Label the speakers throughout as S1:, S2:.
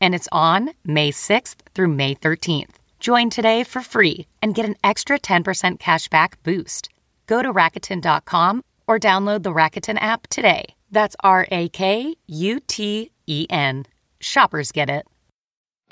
S1: and it's on May 6th through May 13th. Join today for free and get an extra 10% cashback boost. Go to Rakuten.com or download the Rakuten app today. That's R A K U T E N. Shoppers get it.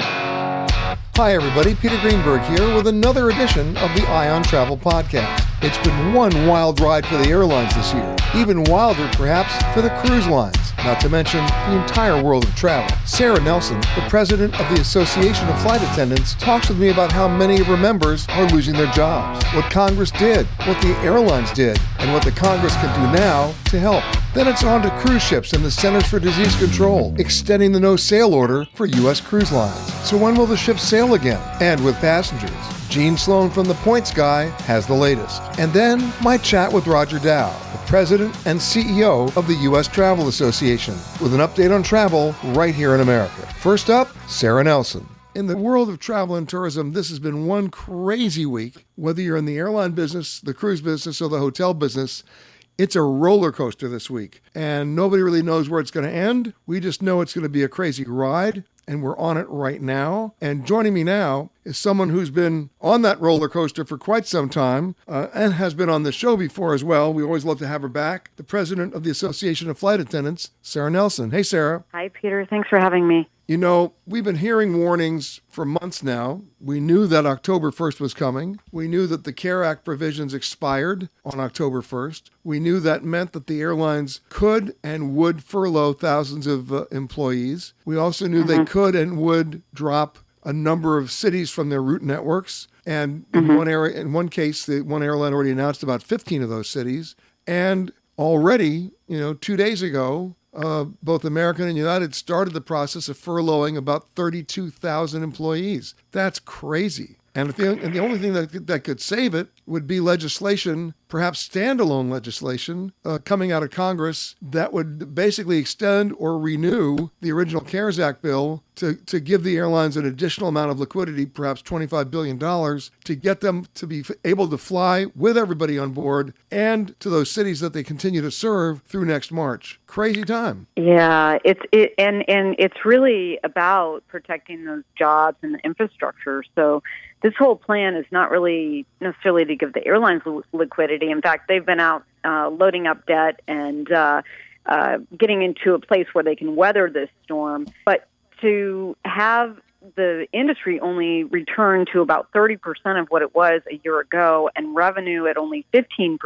S2: Hi, everybody. Peter Greenberg here with another edition of the Eye on Travel Podcast. It's been one wild ride for the airlines this year, even wilder, perhaps, for the cruise lines not to mention the entire world of travel. Sara Nelson, the president of the Association of Flight Attendants, talks with me about how many of her members are losing their jobs, what Congress did, what the airlines did, and what the Congress can do now to help. Then it's on to cruise ships and the Centers for Disease Control, extending the no sail order for U.S. cruise lines. So when will the ships sail again? And with passengers? Gene Sloan from The Points Guy has the latest. And then my chat with Roger Dow, the president and CEO of the U.S. Travel Association, with an update on travel right here in America. First up, Sara Nelson. In the world of travel and tourism, this has been one crazy week. Whether you're in the airline business, the cruise business, or the hotel business, it's a roller coaster this week, and nobody really knows where it's going to end. We just know it's going to be a crazy ride, and we're on it right now. And joining me now is someone who's been on that roller coaster for quite some time uh, and has been on the show before as well. We always love to have her back. The president of the Association of Flight Attendants, Sara Nelson. Hey, Sara.
S3: Hi, Peter. Thanks for having me.
S2: You know, we've been hearing warnings for months now. We knew that October 1st was coming. We knew that the CARE Act provisions expired on October 1st. We knew that meant that the airlines could and would furlough thousands of uh, employees. We also knew mm-hmm. they could and would drop a number of cities from their route networks. And mm-hmm. in one area, in one case, the one airline already announced about 15 of those cities. And already, you know, two days ago, uh, both American and United started the process of furloughing about 32,000 employees. That's crazy. And the, and the only thing that, that could save it would be legislation, perhaps standalone legislation, uh, coming out of Congress that would basically extend or renew the original CARES Act bill to, to give the airlines an additional amount of liquidity, perhaps $25 billion, to get them to be able to fly with everybody on board and to those cities that they continue to serve through next March. Crazy time.
S3: Yeah, it's it, and and it's really about protecting those jobs and the infrastructure. So this whole plan is not really necessarily to give the airlines liquidity. In fact, they've been out uh, loading up debt and uh, uh, getting into a place where they can weather this storm. But to have the industry only return to about 30% of what it was a year ago and revenue at only 15%,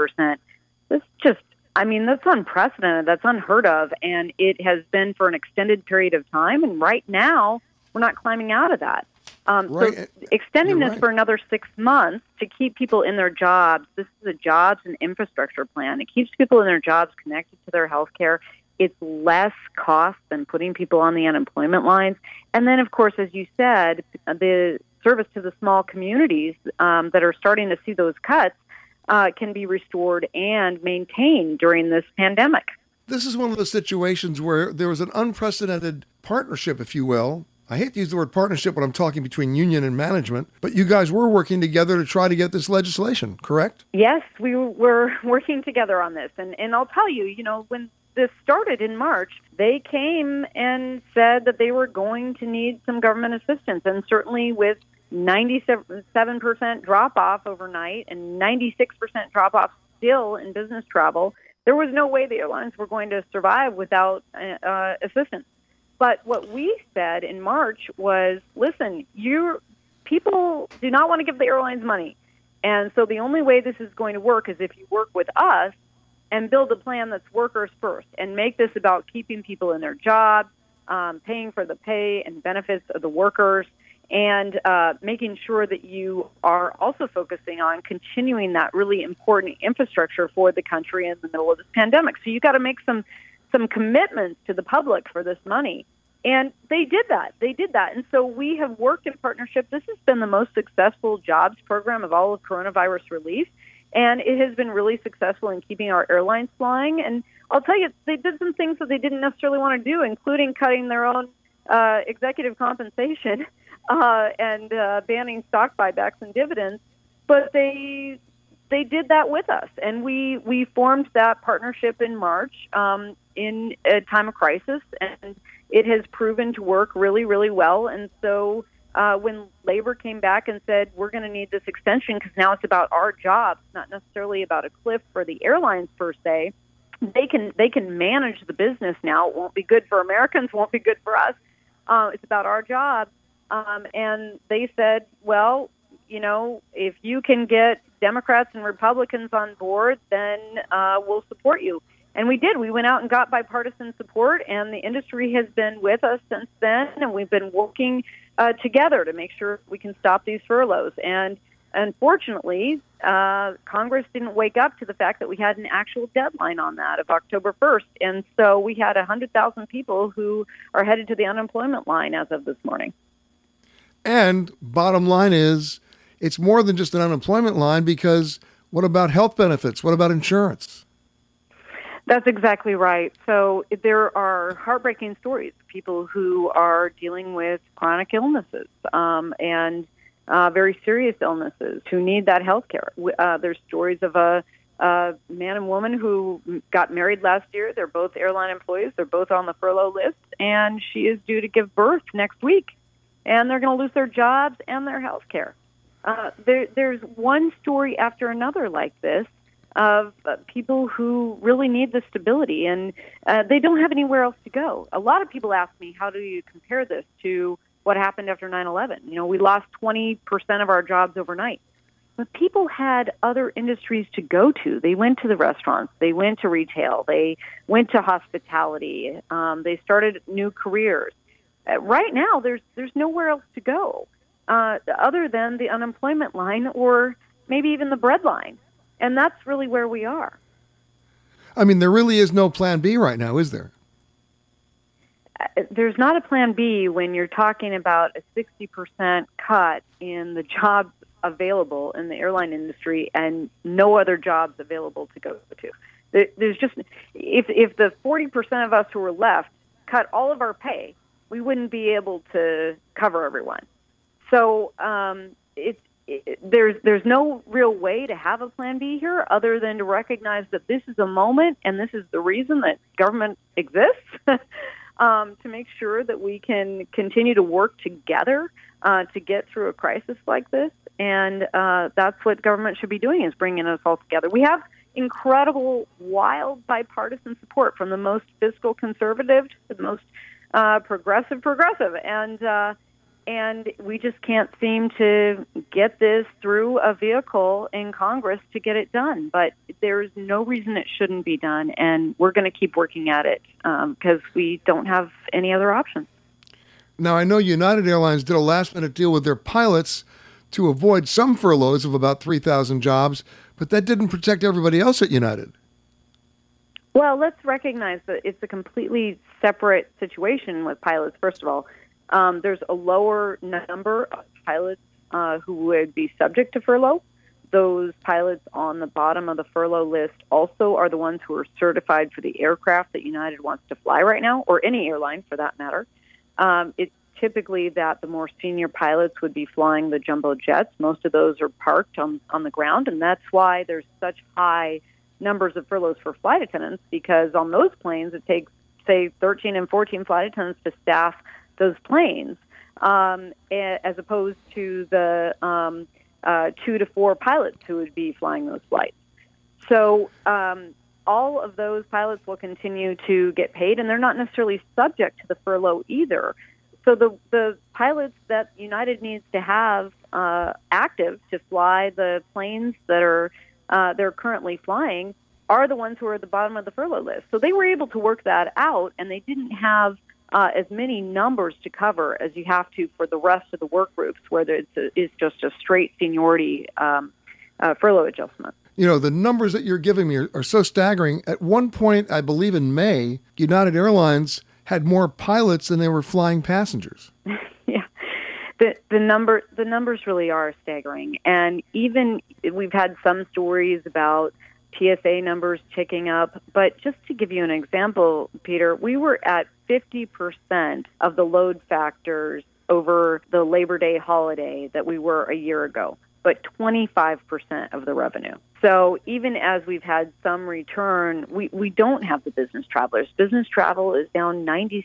S3: this just I mean, that's unprecedented. That's unheard of. And it has been for an extended period of time. And right now, we're not climbing out of that. Um, right. So extending You're this right. for another six months to keep people in their jobs. This is a jobs and infrastructure plan. It keeps people in their jobs connected to their health care. It's less cost than putting people on the unemployment lines. And then, of course, as you said, the service to the small communities um, that are starting to see those cuts uh, can be restored and maintained during this pandemic.
S2: This is one of the situations where there was an unprecedented partnership, if you will, I hate to use the word partnership when I'm talking between union and management, but you guys were working together to try to get this legislation, correct?
S3: Yes, we were working together on this. And, and I'll tell you, you know, when this started in March, they came and said that they were going to need some government assistance, and certainly with 97% drop off overnight and 96% drop off still in business travel, there was no way the airlines were going to survive without uh, assistance. But what we said in March was, listen, you people do not want to give the airlines money. And so the only way this is going to work is if you work with us and build a plan that's workers first and make this about keeping people in their jobs, um, paying for the pay and benefits of the workers, and uh, making sure that you are also focusing on continuing that really important infrastructure for the country in the middle of this pandemic. So you've got to make some some commitments to the public for this money. And they did that. They did that. And so we have worked in partnership. This has been the most successful jobs program of all of coronavirus relief. And it has been really successful in keeping our airlines flying. And I'll tell you, they did some things that they didn't necessarily want to do, including cutting their own uh, executive compensation uh, and uh, banning stock buybacks and dividends. But they they did that with us, and we we formed that partnership in March um, in a time of crisis, and it has proven to work really really well. And so. Uh, when labor came back and said we're going to need this extension because now it's about our jobs, not necessarily about a cliff for the airlines per se, they can they can manage the business now. It won't be good for Americans, won't be good for us. Uh, it's about our jobs, um, and they said, well, you know, if you can get Democrats and Republicans on board, then uh, we'll support you. And we did. We went out and got bipartisan support, and the industry has been with us since then, and we've been working uh, together to make sure we can stop these furloughs. And unfortunately, uh, Congress didn't wake up to the fact that we had an actual deadline on that of October 1st. And so we had 100,000 people who are headed to the unemployment line as of this morning.
S2: And bottom line is, it's more than just an unemployment line because what about health benefits? What about insurance?
S3: That's exactly right. So there are heartbreaking stories of people who are dealing with chronic illnesses um, and uh, very serious illnesses who need that health care. Uh, there's stories of a, a man and woman who got married last year. They're both airline employees. They're both on the furlough list, and she is due to give birth next week and they're going to lose their jobs and their health care. Uh, there, there's one story after another like this of uh, people who really need the stability and uh, they don't have anywhere else to go. A lot of people ask me, how do you compare this to what happened after 9 11? You know, we lost 20% of our jobs overnight. But people had other industries to go to. They went to the restaurants, they went to retail, they went to hospitality, um, they started new careers. Uh, right now there's there's nowhere else to go uh, other than the unemployment line or maybe even the bread line, and that's really where we are.
S2: I mean, there really is no plan B right now, is there?
S3: Uh, there's not a plan B when you're talking about a 60% cut in the jobs available in the airline industry and no other jobs available to go to. There's just if if the 40% of us who are left cut all of our pay we wouldn't be able to cover everyone. So um, it's it, there's there's no real way to have a plan B here other than to recognize that this is a moment and this is the reason that government exists um, to make sure that we can continue to work together uh, to get through a crisis like this. And uh, that's what government should be doing is bringing us all together. We have incredible, wild bipartisan support from the most fiscal conservative to the most uh, progressive, progressive, and uh, and we just can't seem to get this through a vehicle in Congress to get it done. But there's no reason it shouldn't be done, and we're going to keep working at it because um, we don't have any other options.
S2: Now, I know United Airlines did a last minute deal with their pilots to avoid some furloughs of about 3,000 jobs, but that didn't protect everybody else at United.
S3: Well, let's recognize that it's a completely separate situation with pilots. First of all, um, there's a lower number of pilots uh, who would be subject to furlough. Those pilots on the bottom of the furlough list also are the ones who are certified for the aircraft that United wants to fly right now, or any airline for that matter. Um, it's typically that the more senior pilots would be flying the jumbo jets. Most of those are parked on, on the ground, and that's why there's such high numbers of furloughs for flight attendants because on those planes it takes say 13 and 14 flight attendants to staff those planes, um, as opposed to the um, uh, two to four pilots who would be flying those flights. So um, all of those pilots will continue to get paid, and they're not necessarily subject to the furlough either. So the the pilots that United needs to have uh, active to fly the planes that are uh, they're currently flying are the ones who are at the bottom of the furlough list. So they were able to work that out, and they didn't have uh, as many numbers to cover as you have to for the rest of the work groups, whether it's, a, it's just a straight seniority um, uh, furlough adjustment.
S2: You know, the numbers that you're giving me are, are so staggering. At one point, I believe in May, United Airlines had more pilots than they were flying passengers.
S3: yeah. The, the number the numbers really are staggering and even we've had some stories about TSA numbers ticking up. But just to give you an example, Peter, we were at 50% of the load factors over the Labor Day holiday that we were a year ago, but 25% of the revenue. So even as we've had some return, we, we don't have the business travelers. Business travel is down 96%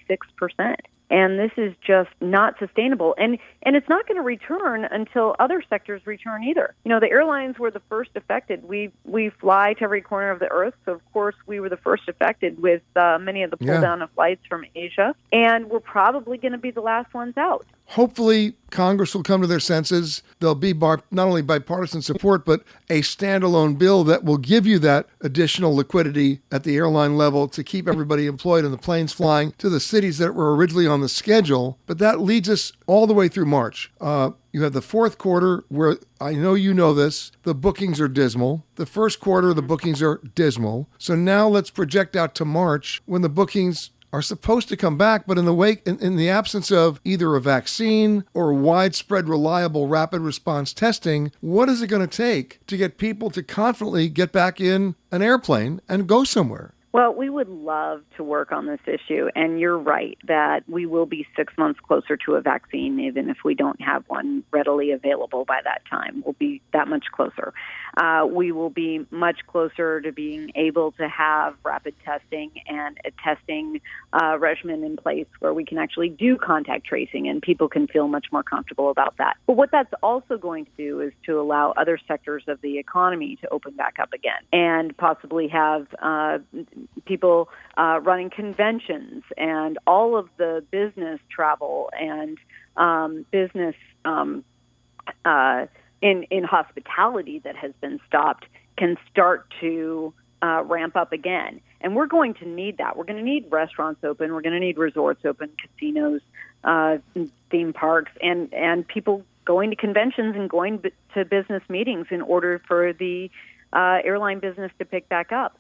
S3: and this is just not sustainable. And and it's not going to return until other sectors return either. You know the airlines were the first affected. We we fly to every corner of the earth. So of course we were the first affected with uh, many of the pull down yeah. of flights from asia. And we're probably going to be the last ones out
S2: hopefully Congress will come to their senses. There'll be bar- not only bipartisan support, but a standalone bill that will give you that additional liquidity at the airline level to keep everybody employed and the planes flying to the cities that were originally on the schedule. But that leads us all the way through March. Uh, you have the fourth quarter where I know you know this, the bookings are dismal. The first quarter, the bookings are dismal. So now let's project out to March when the bookings are supposed to come back, but in the wake, in, in, the absence of either a vaccine or widespread, reliable, rapid response testing, what is it going to take to get people to confidently get back in an airplane and go somewhere?
S3: Well, we would love to work on this issue, and you're right that we will be six months closer to a vaccine, even if we don't have one readily available by that time. We'll be that much closer. Uh, we will be much closer to being able to have rapid testing and a testing uh, regimen in place where we can actually do contact tracing, and people can feel much more comfortable about that. But what that's also going to do is to allow other sectors of the economy to open back up again and possibly have uh, people uh, running conventions and all of the business travel and um, business um, uh, in in hospitality that has been stopped can start to uh, ramp up again. And we're going to need that. We're going to need restaurants open. We're going to need resorts open, casinos, uh, theme parks, and and people going to conventions and going to business meetings in order for the uh, airline business to pick back up.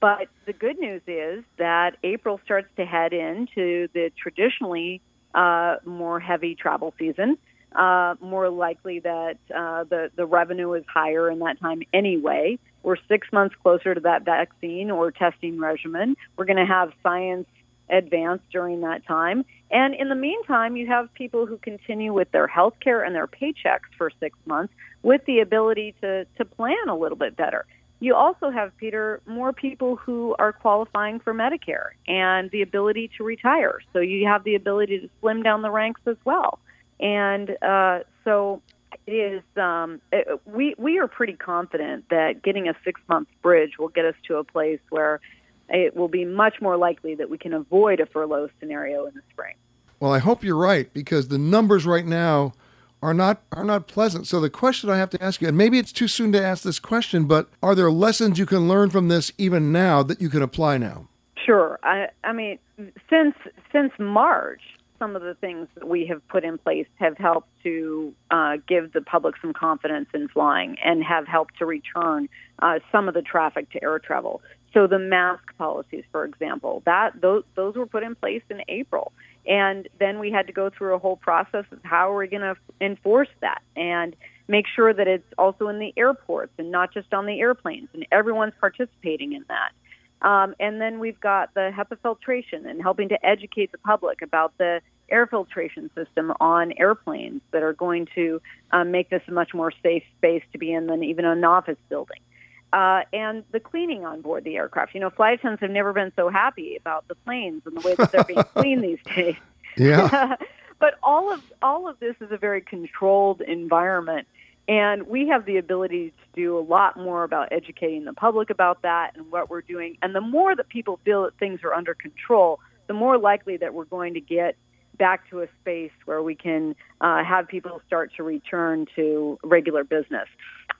S3: But the good news is that April starts to head into the traditionally uh, more heavy travel season. Uh, more likely that uh, the the revenue is higher in that time anyway. We're six months closer to that vaccine or testing regimen. We're going to have science advance during that time, and in the meantime, you have people who continue with their health care and their paychecks for six months with the ability to to plan a little bit better you also have, Peter, more people who are qualifying for Medicare and the ability to retire. So you have the ability to slim down the ranks as well. And uh, so it is. Um, it, we we are pretty confident that getting a six month bridge will get us to a place where it will be much more likely that we can avoid a furlough scenario in the spring.
S2: Well, I hope you're right because the numbers right now are not are not pleasant. So the question I have to ask you, and maybe it's too soon to ask this question, but are there lessons you can learn from this even now that you can apply now?
S3: Sure. I I mean, since since March, some of the things that we have put in place have helped to uh, give the public some confidence in flying and have helped to return uh, some of the traffic to air travel. So the mask policies, for example, that those those were put in place in April. And then we had to go through a whole process of how are we going to enforce that and make sure that it's also in the airports and not just on the airplanes, and everyone's participating in that. Um, and then we've got the HEPA filtration and helping to educate the public about the air filtration system on airplanes that are going to um, make this a much more safe space to be in than even an office building. Uh, and the cleaning on board the aircraft. You know, flight attendants have never been so happy about the planes and the way that they're being cleaned these days.
S2: Yeah.
S3: but all of all of this is a very controlled environment, and we have the ability to do a lot more about educating the public about that and what we're doing. And the more that people feel that things are under control, the more likely that we're going to get back to a space where we can uh, have people start to return to regular business.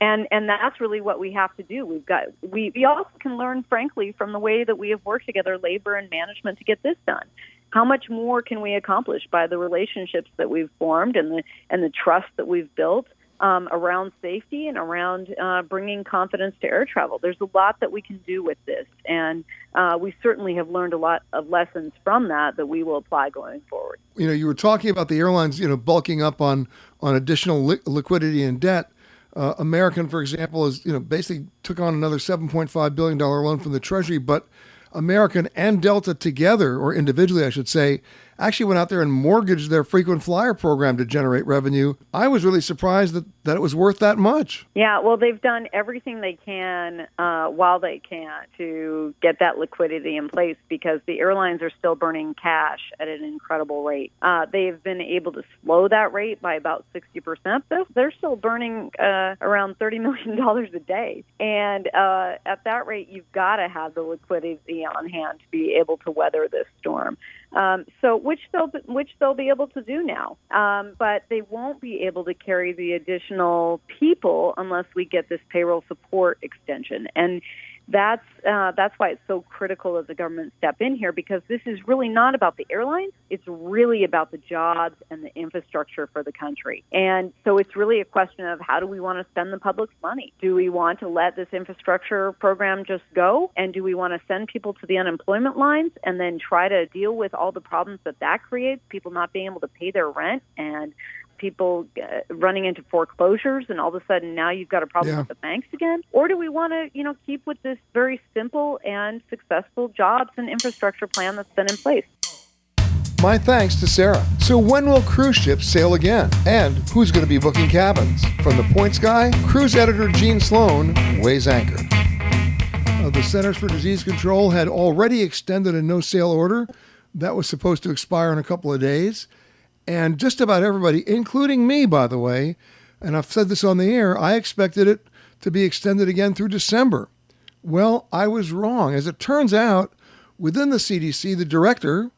S3: And and that's really what we have to do. We've got we, we also can learn, frankly, from the way that we have worked together, labor and management, to get this done. How much more can we accomplish by the relationships that we've formed and the and the trust that we've built um, around safety and around uh, bringing confidence to air travel. There's a lot that we can do with this, and uh, we certainly have learned a lot of lessons from that that we will apply going forward.
S2: You know, you were talking about the airlines, you know, bulking up on on additional li- liquidity and debt. Uh, American, for example, is you know basically took on another 7.5 billion dollar loan from the Treasury, but American and Delta together, or individually, I should say, actually went out there and mortgaged their frequent flyer program to generate revenue. I was really surprised that, that it was worth that much.
S3: Yeah, well, they've done everything they can uh, while they can to get that liquidity in place because the airlines are still burning cash at an incredible rate. Uh, they've been able to slow that rate by about 60%. They're, they're still burning uh, around $30 million a day. And uh, at that rate, you've got to have the liquidity on hand to be able to weather this storm. Um, so which they'll which they'll be able to do now, um, but they won't be able to carry the additional people unless we get this payroll support extension. And that's uh, that's why it's so critical that the government step in here because this is really not about the airlines. It's really about the jobs and the infrastructure for the country. And so it's really a question of how do we want to spend the public's money? Do we want to let this infrastructure program just go, and do we want to send people to the unemployment lines and then try to deal with all the problems that that creates? People not being able to pay their rent and people uh, running into foreclosures and all of a sudden now you've got a problem
S2: Yeah.
S3: with the banks again or do we want to you know keep with this very simple and successful jobs and infrastructure plan that's been in place
S2: My thanks to Sara. So, when will cruise ships sail again? And who's going to be booking cabins? From the Points Guy, cruise editor Gene Sloan weighs anchor. Uh, the Centers for Disease Control had already extended a no sail order that was supposed to expire in a couple of days. And just about everybody, including me, by the way, and I've said this on the air, I expected it to be extended again through December. Well, I was wrong. As it turns out, within the CDC, the director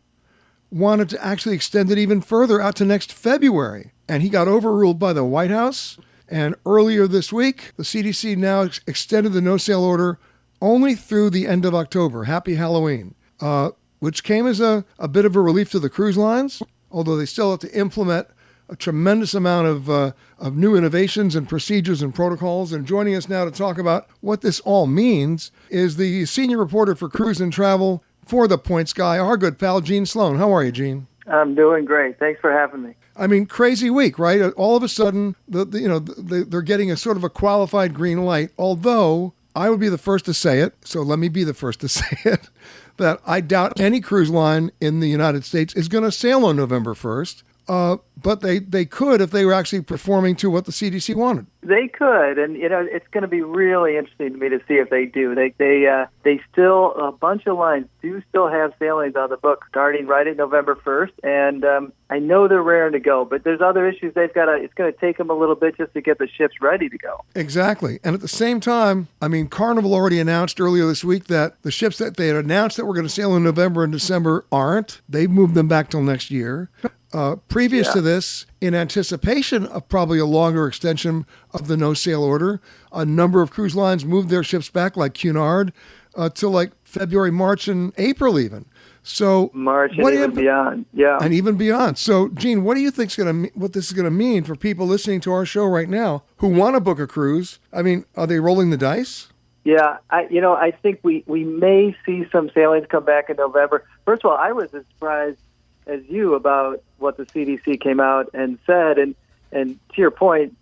S2: wanted to actually extend it even further out to next February. And he got overruled by the White House. And earlier this week, the CDC now ex- extended the no sail order only through the end of October. Happy Halloween. Uh, which came as a, a bit of a relief to the cruise lines, although they still have to implement a tremendous amount of, uh, of new innovations and procedures and protocols. And joining us now to talk about what this all means is the senior reporter for cruise and travel for the Points Guy, our good pal Gene Sloan. How are you, Gene?
S4: I'm doing great. Thanks for having me.
S2: I mean, crazy week, right? All of a sudden, the, the you know the, they're getting a sort of a qualified green light. Although I would be the first to say it, so let me be the first to say it, that I doubt any cruise line in the United States is going to sail on November first. Uh, but they, they could if they were actually performing to what the CDC wanted.
S4: They could, and you know, it's going to be really interesting to me to see if they do. They they uh, they still a bunch of lines do still have sailings on the book starting right at November first, and um, I know they're raring to go. But there's other issues they've got to. It's going to take them a little bit just to get the ships ready to go.
S2: Exactly. And at the same time, I mean, Carnival already announced earlier this week that the ships that they had announced that were going to sail in November and December aren't. They've moved them back till next year. Uh, previous
S4: Yeah.
S2: to this, in anticipation of probably a longer extension of the no sail order, a number of cruise lines moved their ships back, like Cunard, uh, till like February, March, and April even. So
S4: March and even beyond. Yeah.
S2: and even beyond. So, Gene, what do you think's going to what this is going to mean for people listening to our show right now who want to book a cruise? I mean, are they rolling the dice?
S4: Yeah, I you know I think we we may see some sailings come back in November. First of all, I was surprised as you about what the CDC came out and said, and and to your point,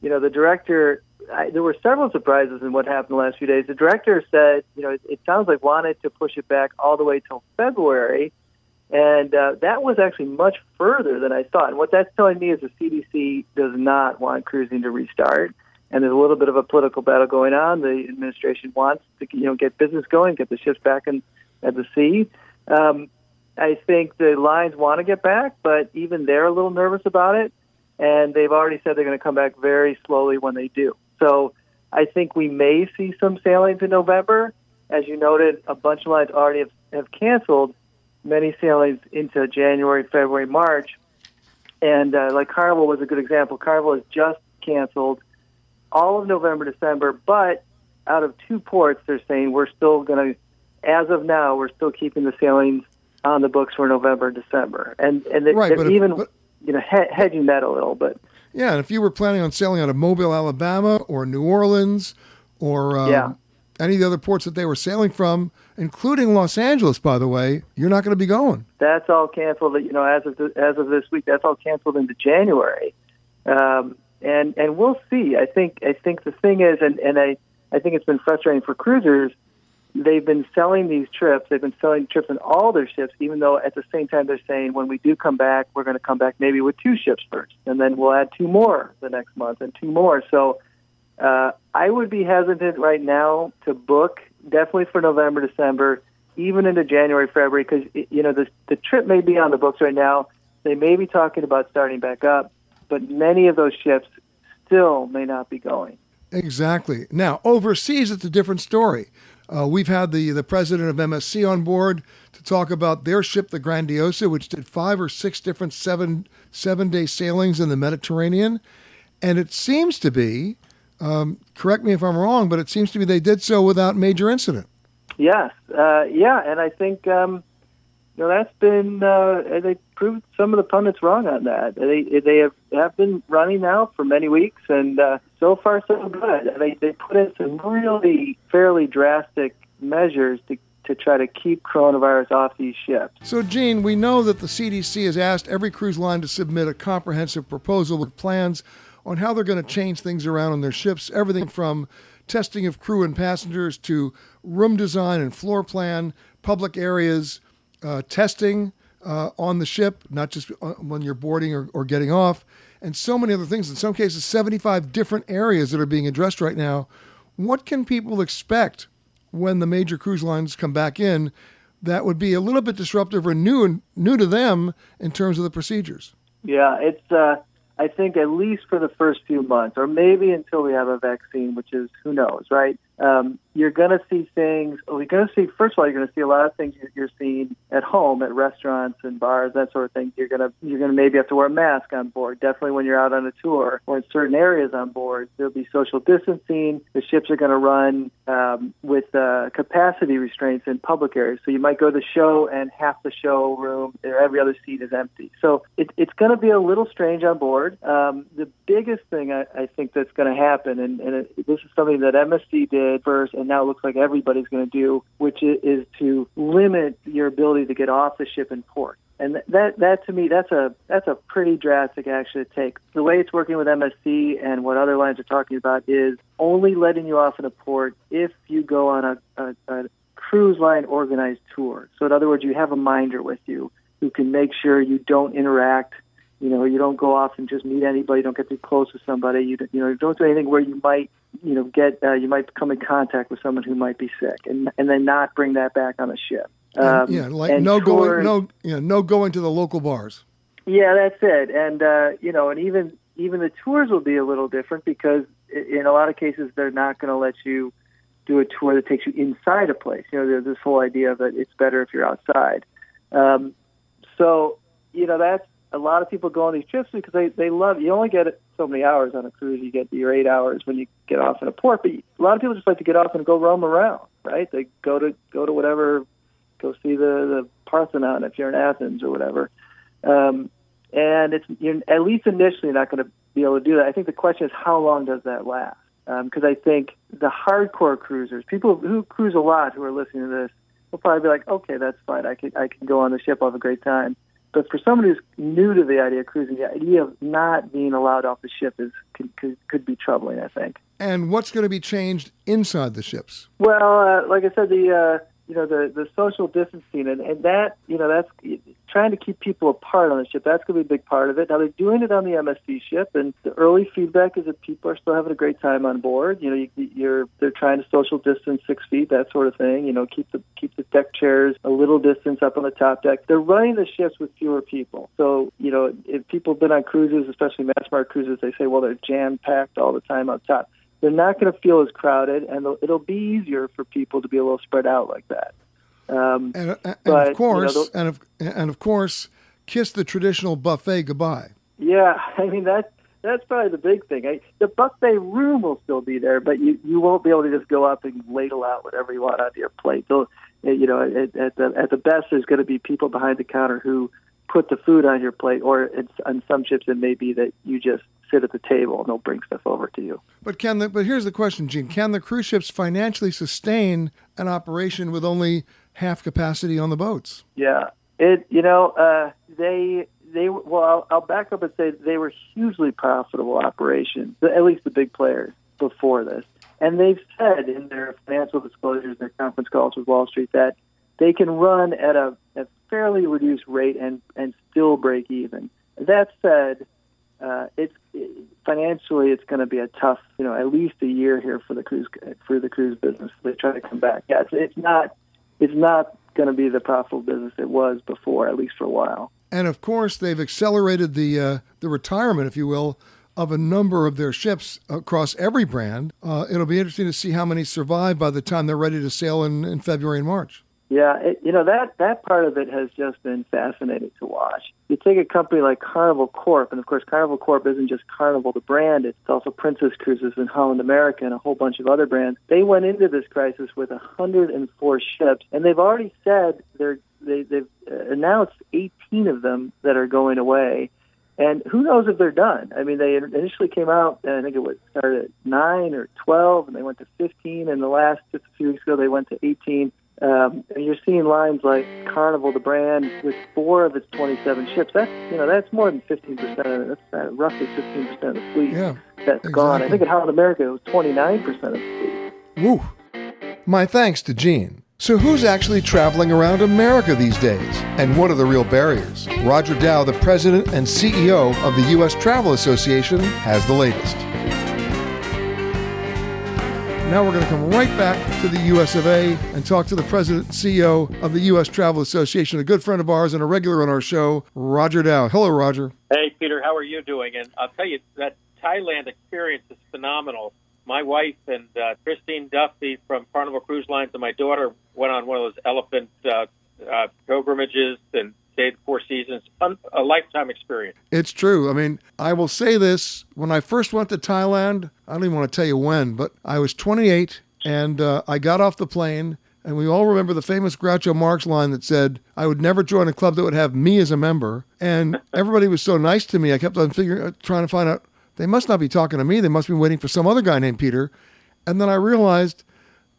S4: you know the director. I, there were several surprises in what happened the last few days. The director said, you know, it, it sounds like wanted to push it back all the way till February, and uh, that was actually much further than I thought. And what that's telling me is the CDC does not want cruising to restart and there's a little bit of a political battle going on. The administration wants to you know get business going, get the ships back in at the sea. Um, I think the lines want to get back, but even they're a little nervous about it, and they've already said they're going to come back very slowly when they do. So I think we may see some sailings in November. As you noted, a bunch of lines already have, have canceled many sailings into January, February, March. And uh, like Carnival was a good example. Carnival has just canceled all of November, December, but out of two ports, they're saying we're still going to, as of now, we're still keeping the sailings on the books for November, December, and and they,
S2: Right,
S4: they're
S2: but if-
S4: even
S2: but-
S4: you know he- hedging that a little. But
S2: Yeah, and if you were planning on sailing out of Mobile, Alabama, or New Orleans, or um,
S4: Yeah.
S2: any of the other ports that they were sailing from, including Los Angeles, by the way, you're not going to be going.
S4: that's all canceled. You know, as of th- as of this week, that's all canceled into January, um, and and we'll see. I think I think the thing is, and and I I think it's been frustrating for cruisers. They've been selling these trips. They've been selling trips on all their ships, even though at the same time they're saying when we do come back, we're going to come back maybe with two ships first, and then we'll add two more the next month and two more. So uh, I would be hesitant right now to book definitely for November, December, even into January, February, because you know the the trip may be on the books right now. They may be talking about starting back up, but many of those ships still may not be going.
S2: Exactly. Now, overseas, it's a different story. Uh, we've had the, the president of MSC on board to talk about their ship, the Grandiosa, which did five or six different seven seven day sailings in the Mediterranean, and it seems to be, um, correct me if I'm wrong, but it seems to be they did so without major incident.
S4: Yes, uh, yeah, and I think um, you know that's been uh, they proved some of the pundits wrong on that. They they have have been running now for many weeks, and uh, so far so good. They they put in some really fairly drastic measures to to try to keep coronavirus off these ships.
S2: So, Gene, we know that the CDC has asked every cruise line to submit a comprehensive proposal with plans on how they're going to change things around on their ships, everything from testing of crew and passengers to room design and floor plan, public areas, uh, testing uh, on the ship, not just when you're boarding or, or getting off, and so many other things. In some cases, 75 different areas that are being addressed right now. What can people expect when the major cruise lines come back in that would be a little bit disruptive or new new to them in terms of the procedures.
S4: Yeah, it's. Uh, I think at least for the first few months, or maybe until we have a vaccine, which is who knows, right? Um, you're going to see things. You're going to see. First of all, you're going to see a lot of things you're, you're seeing at home, at restaurants and bars, that sort of thing. You're going to you're going to maybe have to wear a mask on board. Definitely when you're out on a tour or in certain areas on board, there'll be social distancing. The ships are going to run um, with uh, capacity restraints in public areas. So you might go to the show and half the show room or every other seat is empty. So it, it's going to be a little strange on board. Um, the biggest thing I, I think that's going to happen, and, and it, this is something that MSC did first, and now it looks like everybody's going to do, which is, to limit your ability to get off the ship in port. And that that to me that's a that's a pretty drastic action to take. The way it's working with MSC and what other lines are talking about is only letting you off in a port if you go on a, a, a cruise line organized tour. So in other words, you have a minder with you who can make sure you don't interact. You know, you don't go off and just meet anybody. Don't get too close with somebody. You you know, don't do anything where you might you know get uh, you might come in contact with someone who might be sick, and and then not bring that back on the ship. Um,
S2: yeah, like no going, no, you know, no going to the local bars.
S4: yeah, that's it. And uh, you know, and even even the tours will be a little different because in a lot of cases they're not going to let you do a tour that takes you inside a place. You know, there's this whole idea that it's better if you're outside. Um, so you know, that's a lot of people go on these trips because they they love. You only get so many hours on a cruise. You get your eight hours when you get off in a port, but a lot of people just like to get off and go roam around. Right? They go to go to whatever go see the, the Parthenon if you're in Athens or whatever. Um, and it's you're at least initially not going to be able to do that. I think the question is how long does that last? Because I think the hardcore cruisers, people who cruise a lot, who are listening to this, will probably be like, okay, that's fine. I can I can go on the ship. I'll have a great time. But for somebody who's new to the idea of cruising, the idea of not being allowed off the ship is could could, could be troubling. I think.
S2: And what's going to be changed inside the ships?
S4: Well, uh, like I said, the uh, you know the the social distancing and, and that you know that's trying to keep people apart on the ship. That's going to be a big part of it. Now they're doing it on the MSC ship, and the early feedback is that people are still having a great time on board. You know, you, you're they're trying to social distance six feet, that sort of thing. You know, keep the keep the deck chairs a little distance up on the top deck. They're running the ships with fewer people, so you know if people have been on cruises, especially mass market cruises, they say, well, they're jam packed all the time on top. They're not going to feel as crowded, and it'll be easier for people to be a little spread out like that.
S2: Um, and, and but, of course, you know, and of and of course, kiss the traditional buffet goodbye.
S4: Yeah, I mean that that's probably the big thing. I, the buffet room will still be there, but you you won't be able to just go up and ladle out whatever you want onto your plate. They'll, you know, at, at the at the best, there's going to be people behind the counter who put the food on your plate, or it's, on some chips it may be that you just sit at the table and they'll bring stuff over to you.
S2: But can the, but here's the question, Gene: Can the cruise ships financially sustain an operation with only half capacity on the boats.
S4: Yeah, it you know uh, they they well I'll, I'll back up and say they were hugely profitable operations, at least the big players before this, and they've said in their financial disclosures, their conference calls with Wall Street that they can run at a, a fairly reduced rate and and still break even. That said, uh, it's it, financially it's going to be a tough, you know, at least a year here for the cruise for the cruise business. They try to come back. Yeah, it's, it's not it's not going to be the profitable business it was before, at least for a while.
S2: And of course, they've accelerated the uh, the retirement, if you will, of a number of their ships across every brand. Uh, it'll be interesting to see how many survive by the time they're ready to sail in, in February and March.
S4: Yeah, it, you know that that part of it has just been fascinating to watch. You take a company like Carnival Corp, and of course Carnival Corp isn't just Carnival the brand; it's also Princess Cruises and Holland America and a whole bunch of other brands. They went into this crisis with 104 ships, and they've already said they're they, they've uh, announced 18 of them that are going away. And who knows if they're done? I mean, they initially came out, and I think it was started at nine or 12, and they went to 15. And the last, just a few weeks ago, they went to 18. Um, and you're seeing lines like Carnival, the brand, with four of its 27 ships. That's you know that's more than 15 percent of it. That's uh, roughly 15 percent of the fleet
S2: yeah,
S4: that's exactly. gone. I think at Holland America it was 29 percent of the fleet.
S2: Woo! My thanks to Gene. So who's actually traveling around America these days? And what are the real barriers? Roger Dow, the president and CEO of the U.S. Travel Association, has the latest. Now we're going to come right back to the US of A and talk to the president CEO of the US Travel Association, a good friend of ours and a regular on our show, Roger Dow. Hello, Roger.
S5: Hey, Peter. How are you doing? And I'll tell you, that Thailand experience is phenomenal. My wife and uh, Christine Duffy from Carnival Cruise Lines and my daughter went on one of those elephant uh, uh, pilgrimages and stayed Four Seasons. A lifetime experience.
S2: It's true. I mean, I will say this: when I first went to Thailand, I don't even want to tell you when, but I was 28 and uh, I got off the plane. And we all remember the famous Groucho Marx line that said, I would never join a club that would have me as a member. And everybody was so nice to me. I kept on figuring, uh, trying to find out, they must not be talking to me. They must be waiting for some other guy named Peter. And then I realized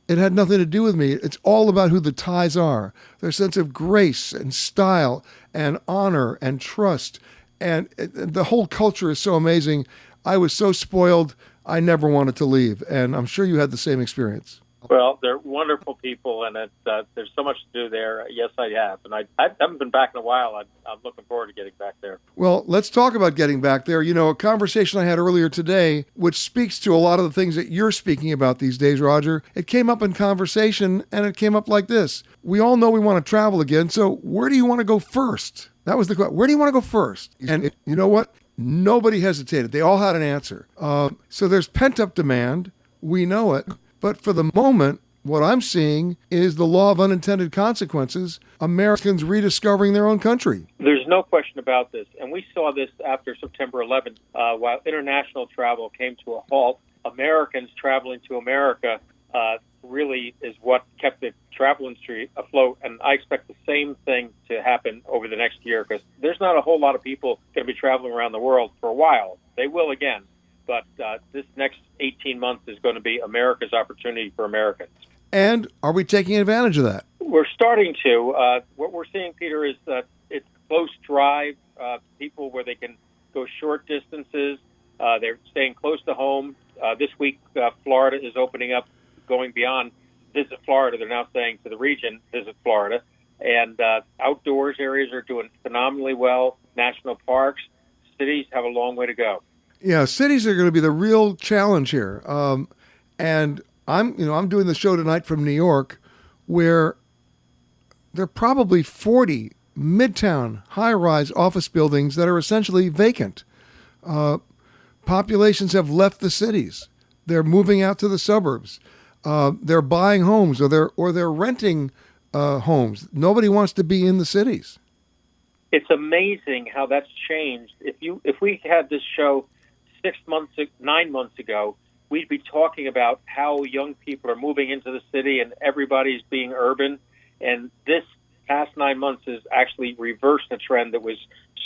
S2: it had nothing to do with me. It's all about who the Thais are their sense of grace and style and honor and trust. And the whole culture is so amazing. I was so spoiled, I never wanted to leave. And I'm sure you had the same experience.
S5: Well, they're wonderful people, and it, uh, there's so much to do there. Yes, I have, and I, I haven't been back in a while. I'm, I'm looking forward to getting back there.
S2: Well, let's talk about getting back there. You know, a conversation I had earlier today, which speaks to a lot of the things that you're speaking about these days, Roger. It came up in conversation, and it came up like this: We all know we want to travel again, so where do you want to go first? That was the question. Where do you want to go first? And you know what? Nobody hesitated. They all had an answer. Uh, so there's pent up demand. We know it. But for the moment, what I'm seeing is the law of unintended consequences Americans rediscovering their own country.
S5: There's no question about this. And we saw this after September 11th. Uh, while international travel came to a halt, Americans traveling to America uh, really is what kept the travel industry afloat. And I expect the same thing to happen over the next year because there's not a whole lot of people going to be traveling around the world for a while. They will again but uh, this next 18 months is going to be America's opportunity for Americans.
S2: And are we taking advantage of that?
S5: We're starting to. Uh, what we're seeing, Peter, is that it's close drive, uh, people where they can go short distances. Uh, they're staying close to home. Uh, this week, uh, Florida is opening up, going beyond visit Florida. They're now saying to the region, visit Florida. and uh, outdoors areas are doing phenomenally well. National parks, cities have a long way to go.
S2: Yeah, cities are going to be the real challenge here. Um, and I'm, you know, I'm doing the show tonight from New York, where there are probably 40 midtown high-rise office buildings that are essentially vacant. Uh, populations have left the cities. They're moving out to the suburbs. Uh, they're buying homes or they're or they're renting uh, homes. Nobody wants to be in the cities.
S5: It's amazing how that's changed. If you if we had this show six months, nine months ago, we'd be talking about how young people are moving into the city and everybody's being urban. And this past nine months has actually reversed the trend that was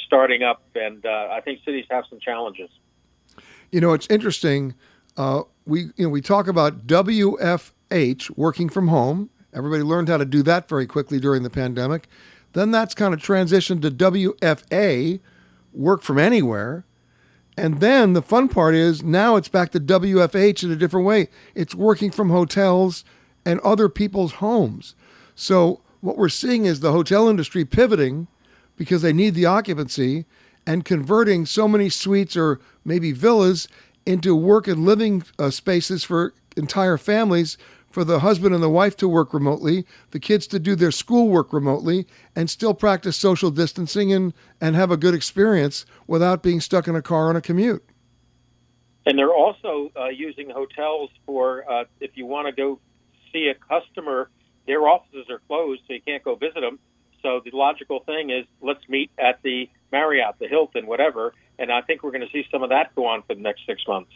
S5: starting up. And uh, I think cities have some challenges.
S2: You know, it's interesting. Uh, we you know we talk about WFH working from home. Everybody learned how to do that very quickly during the pandemic. Then that's kind of transitioned to WFA, work from anywhere. And then the fun part is now it's back to WFH in a different way. It's working from hotels and other people's homes. So what we're seeing is the hotel industry pivoting because they need the occupancy and converting so many suites or maybe villas into work and living uh, spaces for entire families for the husband and the wife to work remotely, the kids to do their schoolwork remotely, and still practice social distancing and, and have a good experience without being stuck in a car on a commute.
S5: And they're also uh, using hotels for uh, if you want to go see a customer, their offices are closed, so you can't go visit them. So the logical thing is let's meet at the Marriott, the Hilton, whatever. And I think we're going to see some of that go on for the next six months.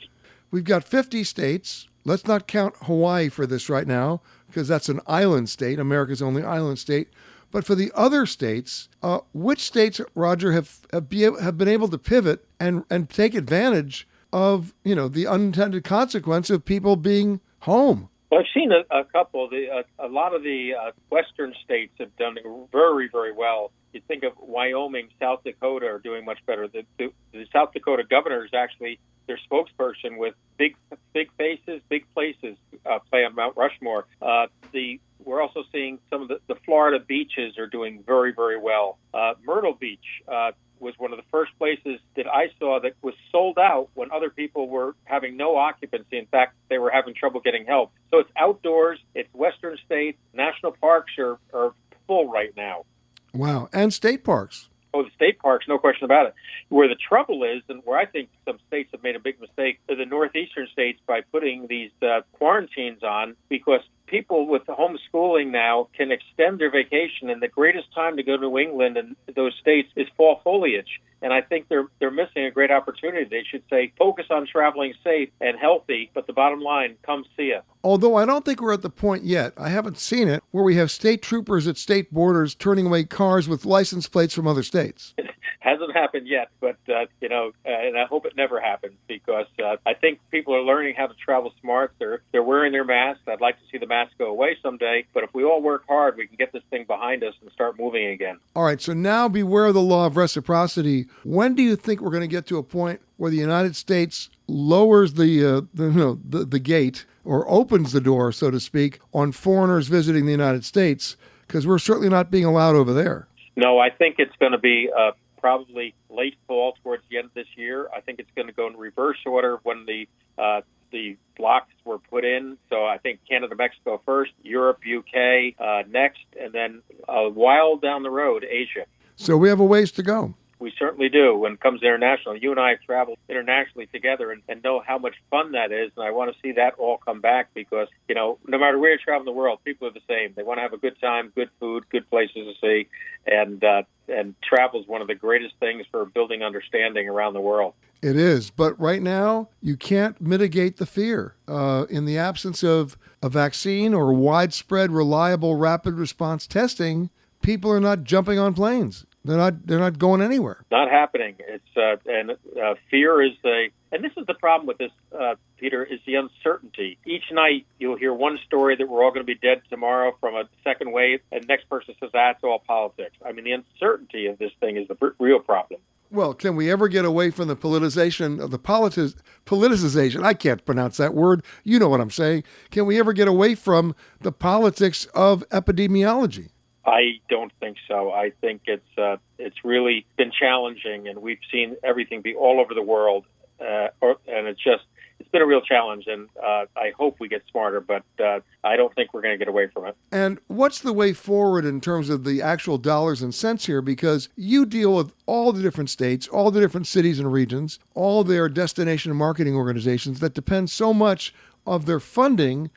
S2: We've got 50 states. Let's not count Hawaii for this right now because that's an island state, America's only island state. But for the other states, uh, which states, Roger, have have, be, have been able to pivot and, and take advantage of you know the unintended consequence of people being home?
S5: Well, I've seen a, a couple. The, a lot of the uh, western states have done very, very well. You think of Wyoming, South Dakota are doing much better. The, the, the South Dakota governor is actually their spokesperson with big, big faces, big places uh, play on Mount Rushmore. Uh, the we're also seeing some of the, the Florida beaches are doing very, very well. Uh, Myrtle Beach uh, was one of the first places that I saw that was sold out when other people were having no occupancy. In fact, they were having trouble getting help. So it's outdoors, it's Western states, national parks are, are full right now.
S2: Wow. And state parks.
S5: Oh, the state parks, no question about it. Where the trouble is, and where I think some states have made a big mistake, are the northeastern states by putting these uh, quarantines on because people with homeschooling now can extend their vacation, and the greatest time to go to New England and those states is fall foliage. And I think they're they're missing a great opportunity. They should say focus on traveling safe and healthy, but the bottom line, come see us.
S2: Although I don't think we're at the point yet, I haven't seen it, where we have state troopers at state borders turning away cars with license plates from other states.
S5: hasn't happened yet, but uh, you know, uh, and I hope it never happens because uh, I think people are learning how to travel smart. They're they're wearing their masks. I'd like to see the go away someday, but if we all work hard, we can get this thing behind us and start moving again.
S2: All right. So now, beware of the law of reciprocity. When do you think we're going to get to a point where the United States lowers the uh, the, you know, the the gate or opens the door, so to speak, on foreigners visiting the United States? Because we're certainly not being allowed over there.
S5: No, I think it's going to be uh, probably late fall towards the end of this year. I think it's going to go in reverse order when the uh, the blocks were put in. So I think Canada, Mexico first, Europe, UK uh, next, and then a while down the road, Asia.
S2: So we have a ways to go.
S5: We certainly do when it comes to international. You and I have traveled internationally together and, and know how much fun that is. And I want to see that all come back because, you know, no matter where you travel in the world, people are the same. They want to have a good time, good food, good places to see. And, uh, and travel is one of the greatest things for building understanding around the world.
S2: It is. But right now, you can't mitigate the fear. Uh, in the absence of a vaccine or widespread, reliable, rapid response testing, people are not jumping on planes. They're not. They're not going anywhere.
S5: Not happening. It's uh, and uh, fear is a. And this is the problem with this, uh, Peter, is the uncertainty. Each night you'll hear one story that we're all going to be dead tomorrow from a second wave, and next person says that's all politics. I mean, the uncertainty of this thing is the real problem.
S2: Well, can we ever get away from the politicization of the politi- politicization? I can't pronounce that word. You know what I'm saying. Can we ever get away from the politics of epidemiology?
S5: I don't think so. I think it's uh, it's really been challenging, and we've seen everything be all over the world, uh, or, and it's just it's been a real challenge. And uh, I hope we get smarter, but uh, I don't think we're going to get away from it.
S2: And what's the way forward in terms of the actual dollars and cents here? Because you deal with all the different states, all the different cities and regions, all their destination marketing organizations that depend so much of their funding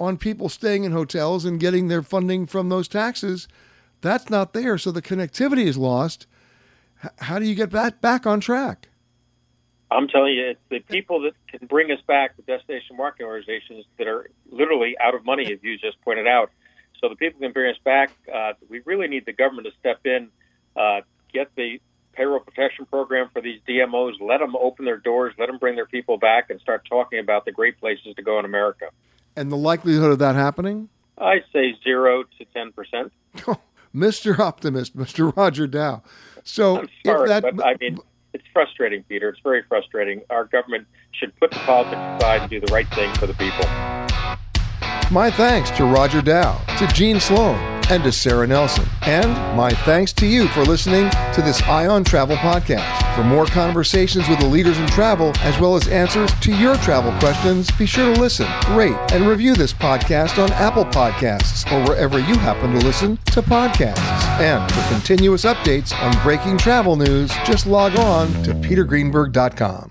S2: on people staying in hotels and getting their funding from those taxes. That's not there, so the connectivity is lost. How do you get that back on track?
S5: I'm telling you, it's the people that can bring us back, the destination marketing organizations that are literally out of money, as you just pointed out. So the people can bring us back. Uh, we really need the government to step in, uh, get the payroll protection program for these DMOs, let them open their doors, let them bring their people back, and start talking about the great places to go in America.
S2: And the likelihood of that happening?
S5: I say zero to ten percent.
S2: Mr. Optimist, Mr. Roger Dow. So
S5: I'm sorry,
S2: if that,
S5: but I mean, it's frustrating, Peter. It's very frustrating. Our government should put the politics aside and do the right thing for the people.
S2: My thanks to Roger Dow, to Gene Sloan, and to Sara Nelson. And my thanks to you for listening to this Eye on Travel podcast. For more conversations with the leaders in travel, as well as answers to your travel questions, be sure to listen, rate, and review this podcast on Apple Podcasts or wherever you happen to listen to podcasts. And for continuous updates on breaking travel news, just log on to petergreenberg.com.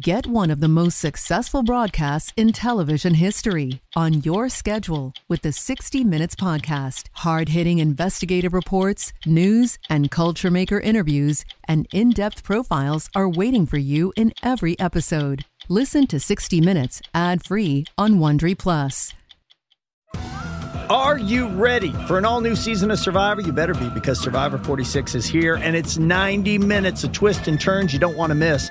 S6: Get one of the most successful broadcasts in television history on your schedule with the 60 Minutes Podcast. Hard hitting investigative reports, news, and culture maker interviews, and in depth profiles are waiting for you in every episode. Listen to 60 Minutes ad free on Wondery Plus.
S7: Are you ready for an all new season of Survivor? You better be because Survivor 46 is here and it's 90 minutes of twists and turns you don't want to miss.